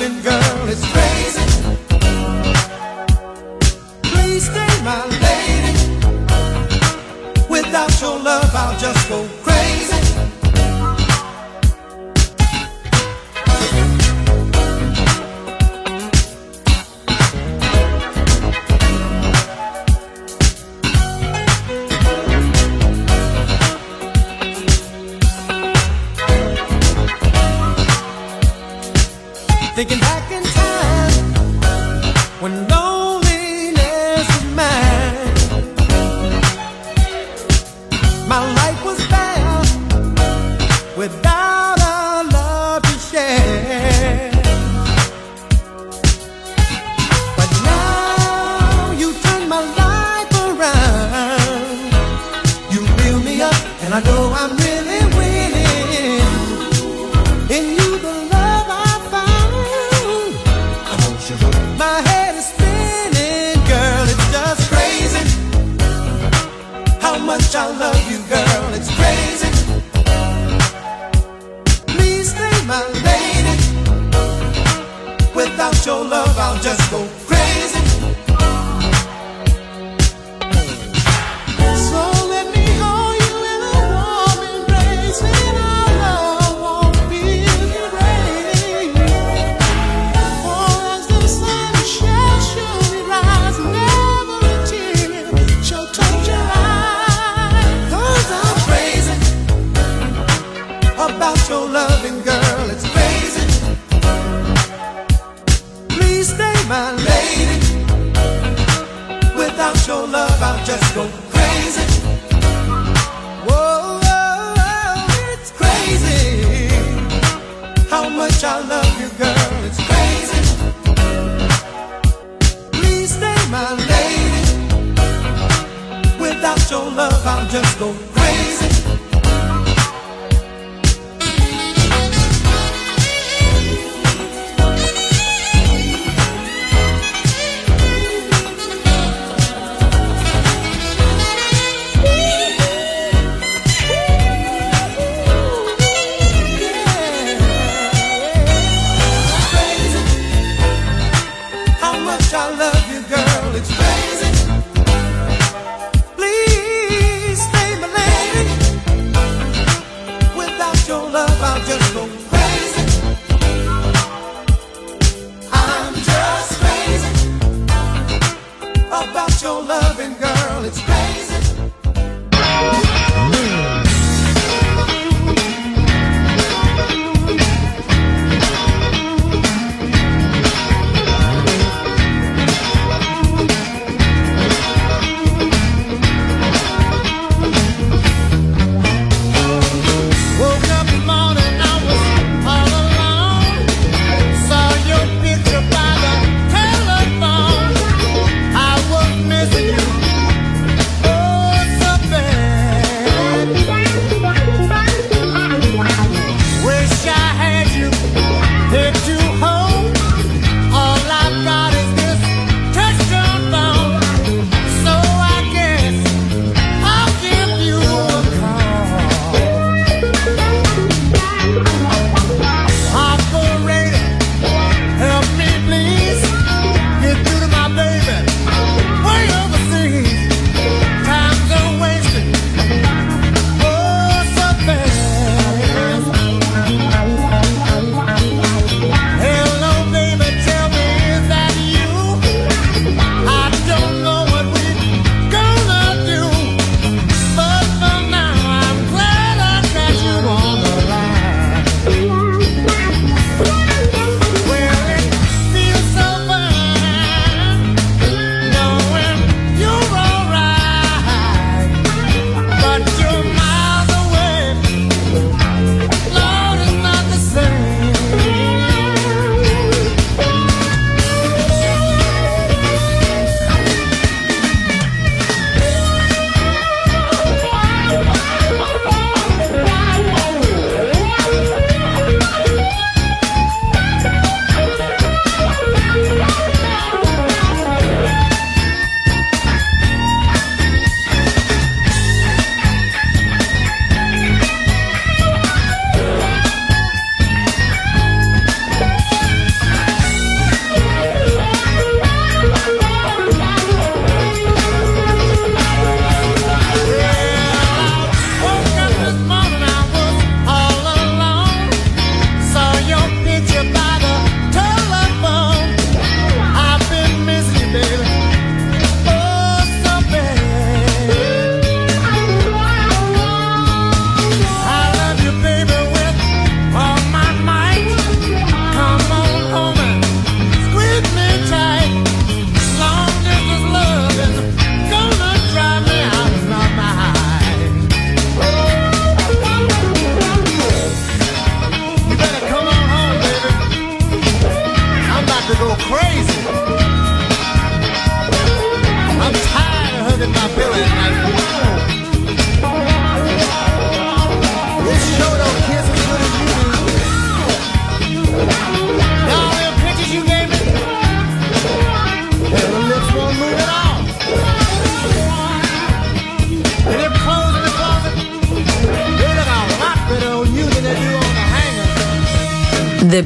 something good. just go crazy. Whoa, it's crazy how much I love you, girl. It's crazy. Please stay my lady. Without your love, I'll just go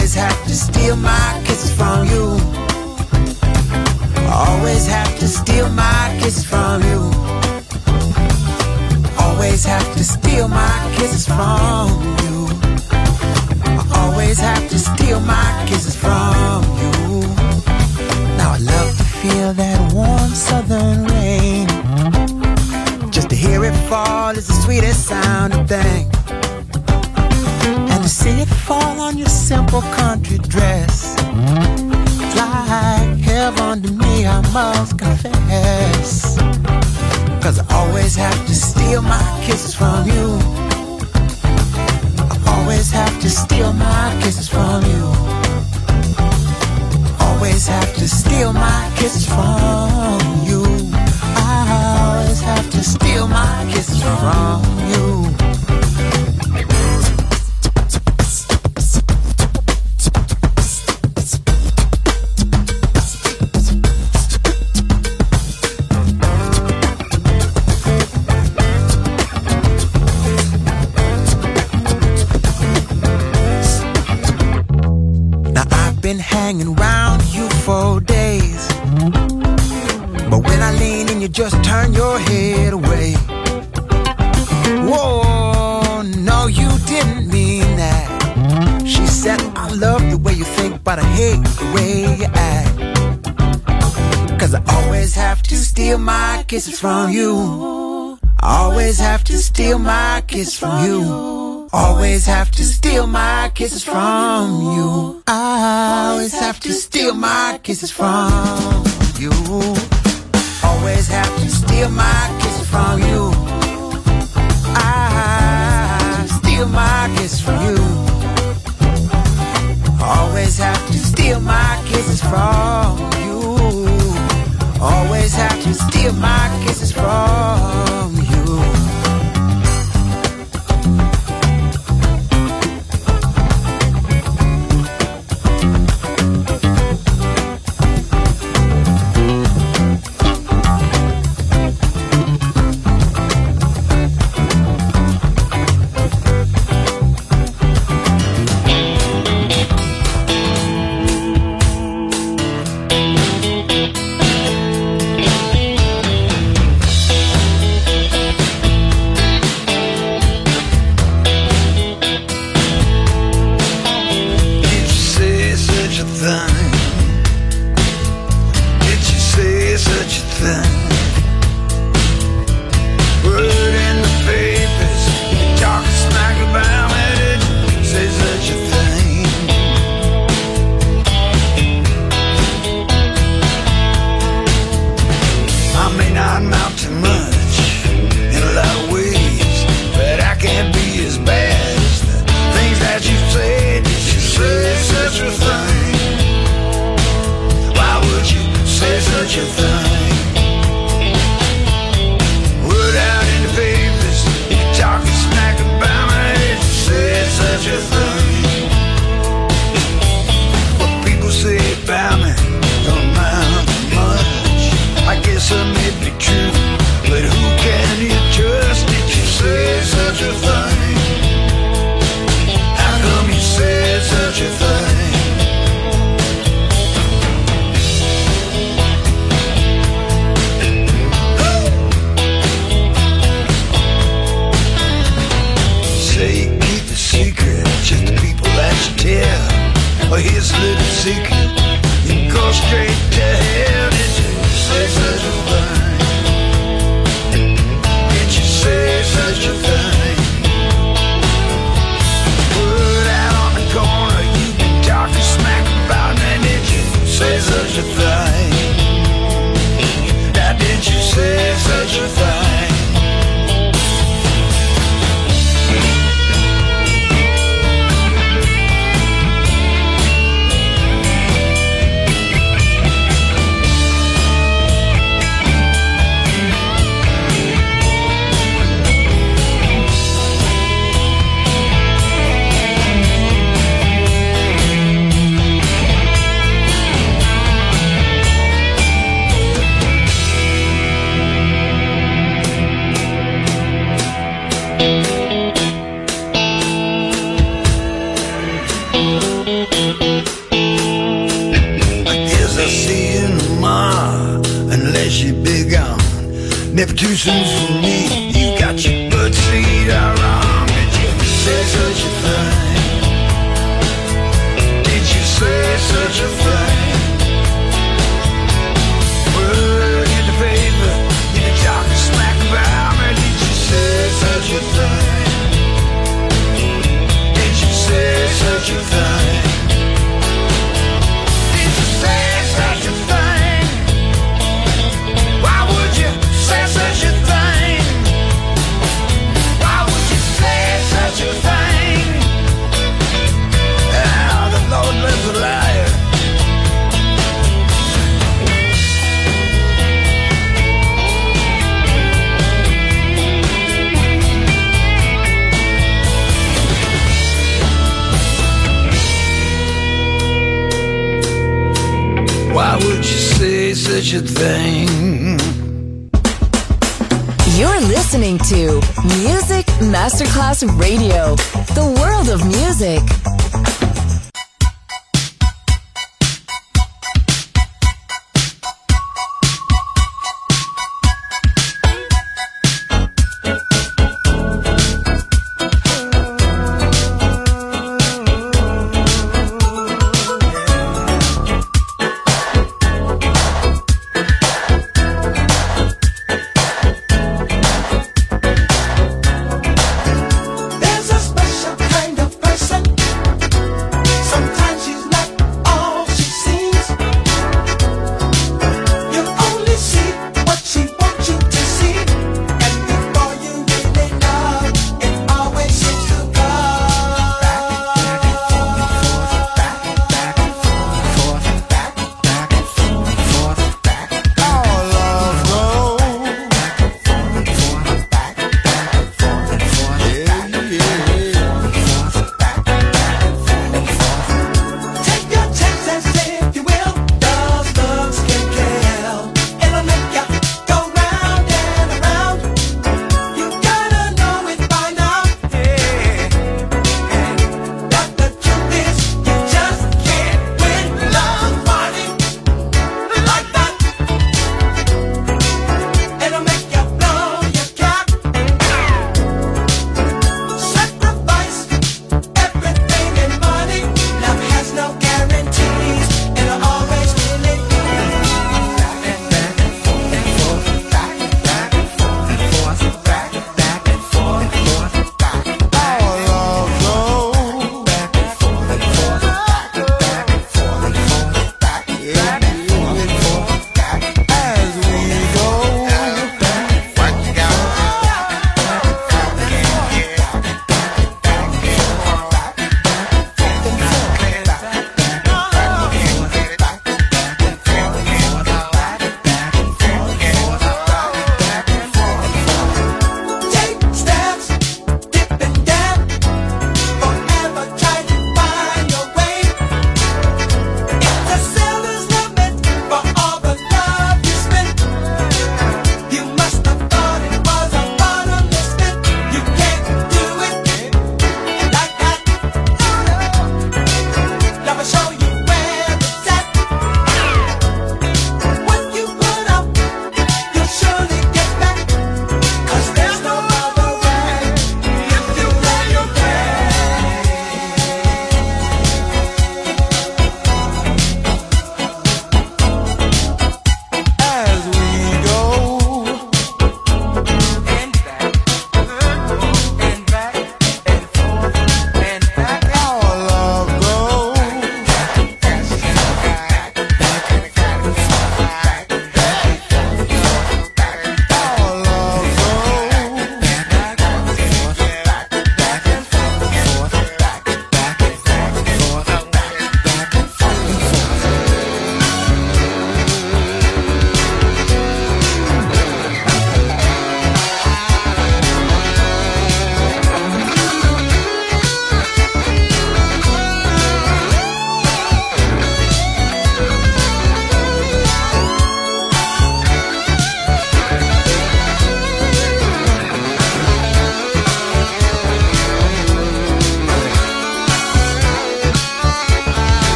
Always have to steal my kisses from you. Always have to steal my kisses from you always have to steal my kisses from you. I always have to steal my kisses from you. Now I love to feel that warm southern rain. Just to hear it fall is the sweetest sounding thing. And to see it fall on your simple country dress. Like heaven to me, I must confess. Cause I always have to steal my kisses from you. I always have to steal my kisses from you. Always have to steal my kisses from you. I always have to steal my kisses from you. Kisses from you. Always have to steal my kisses from you. Always have to steal my kisses from you. I always have to steal my kisses from you. Always have to steal my kisses from you. I steal my kisses from you. Always have to steal my kisses from you. Always have to steal my kisses from Radio,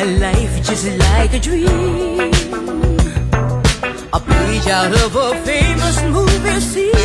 My life just like a dream. A page out of a famous movie scene.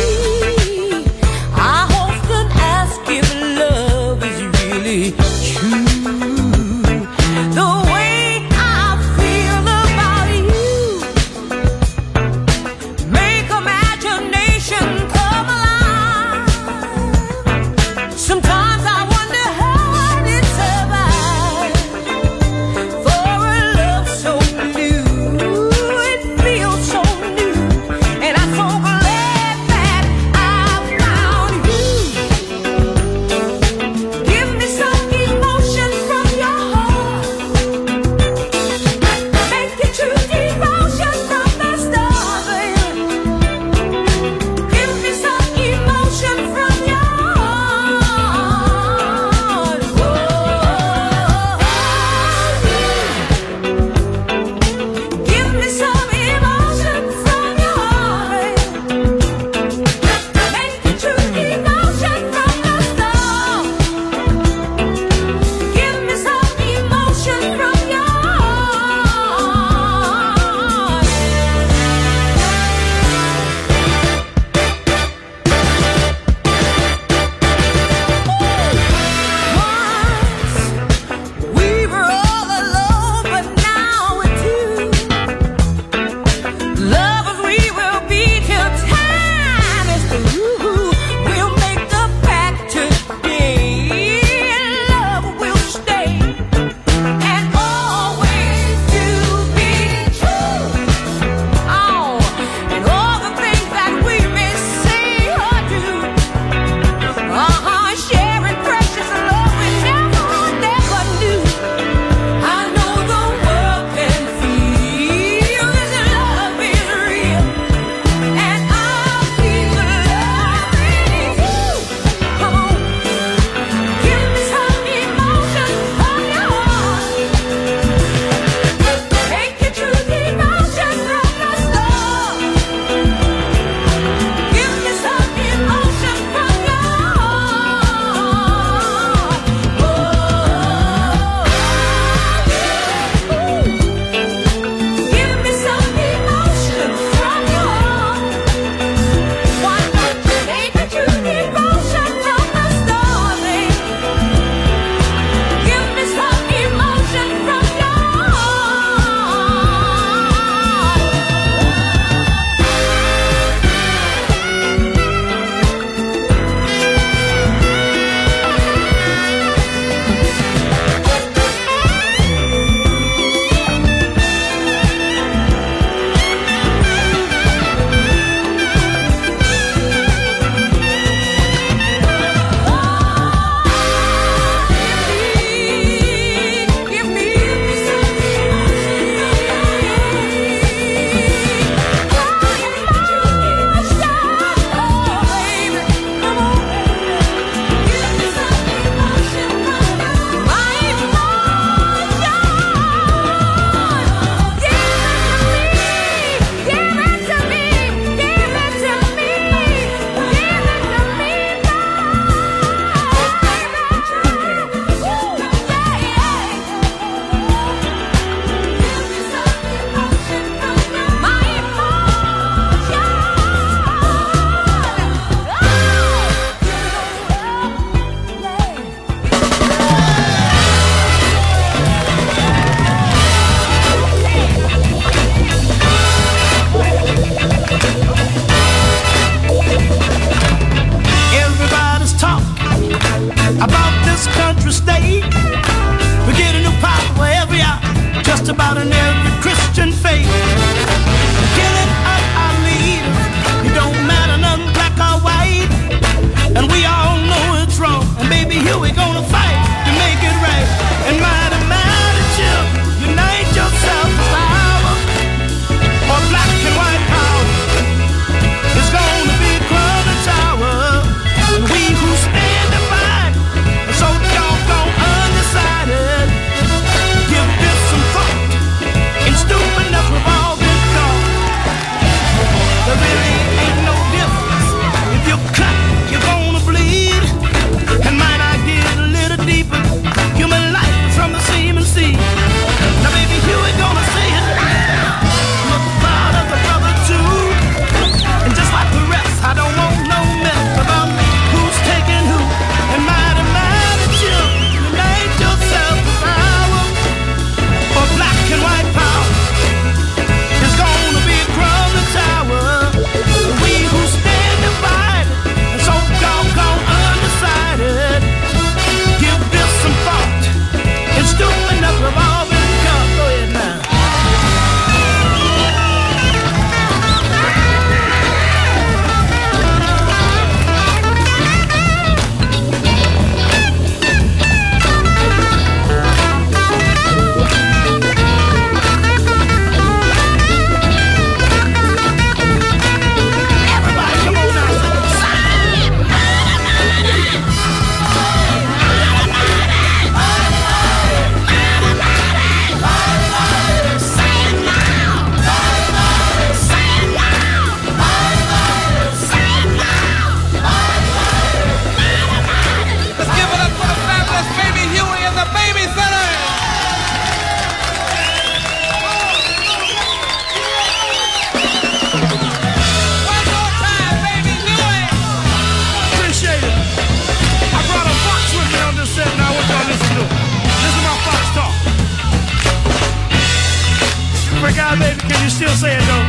Still say it though,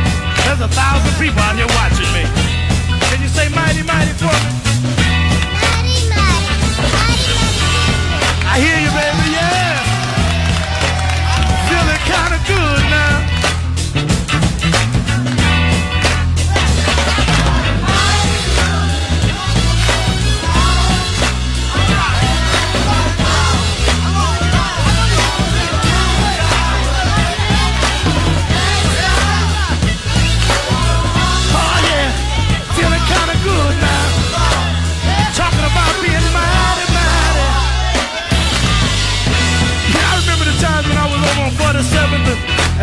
there's a thousand people out here watching me. Can you say mighty, mighty for me? Mighty, mighty, mighty, mighty. I hear you, baby,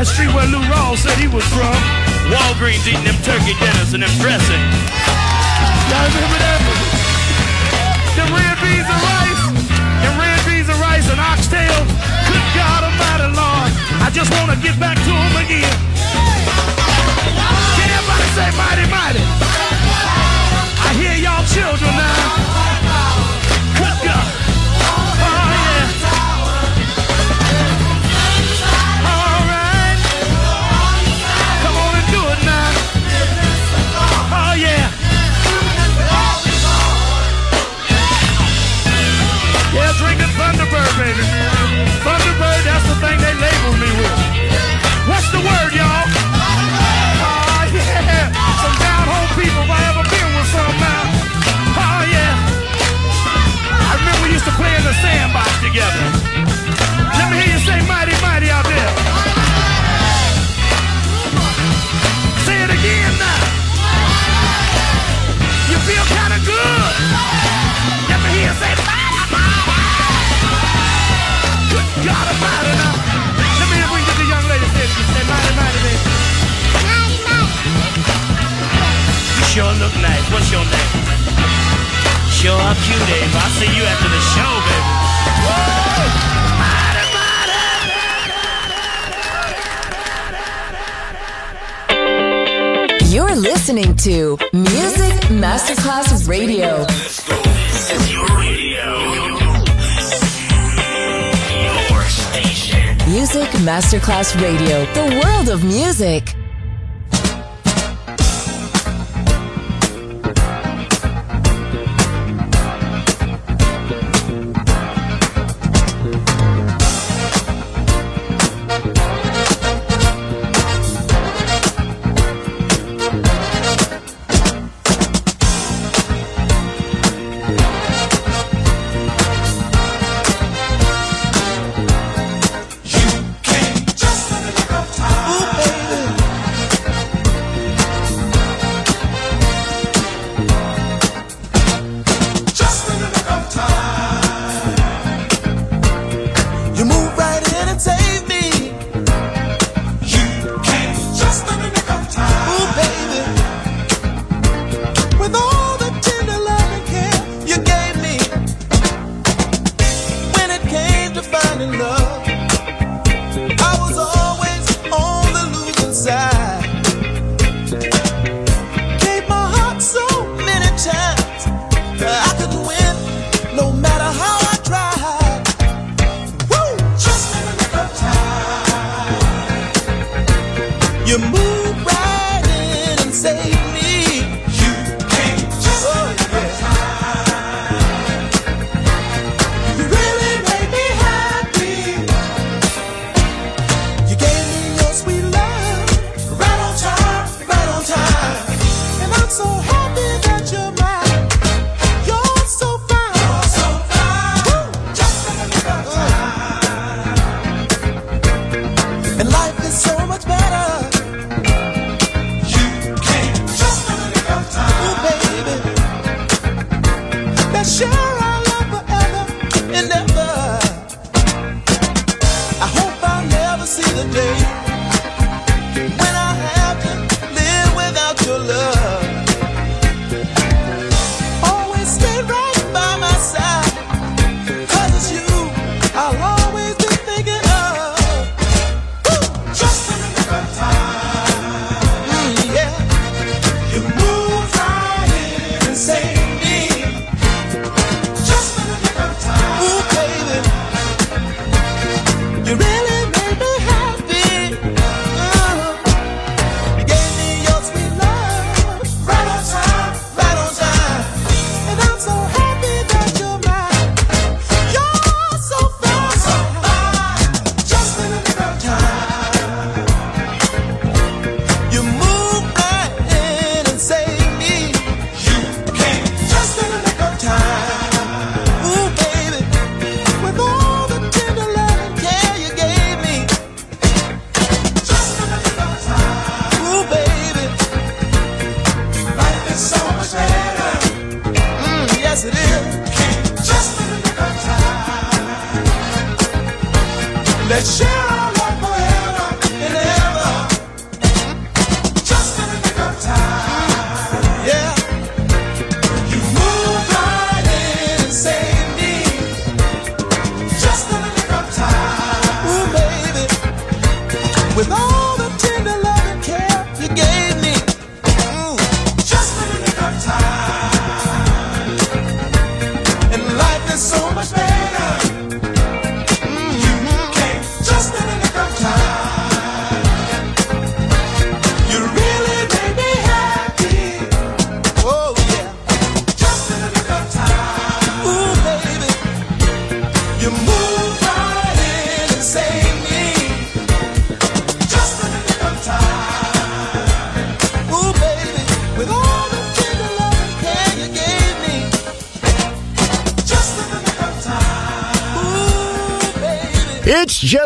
that street where Lou Rawls said he was from. Walgreens eating them turkey dinners and them dressing. Y'all remember that? Them red beans and rice, them red beans and rice and oxtail. Good God Almighty, Lord, I just wanna get back to 'em again. Can everybody say mighty, mighty? I hear y'all children now. Baby. Thunderbird, that's the thing they labeled me with. What's the word, y'all? Oh, yeah. Some people I ever been with. Oh, yeah. I remember we used to play in the sandbox together. Are cute, Dave. I'll see you after the show, baby. You're listening to Music Masterclass Radio. Music Masterclass Radio, the world of music.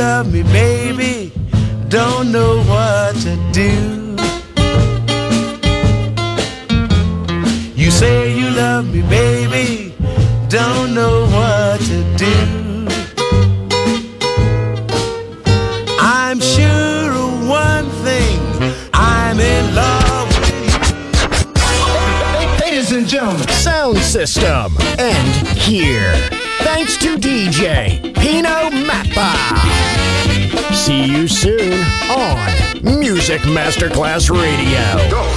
Love me, baby, don't know Masterclass Radio.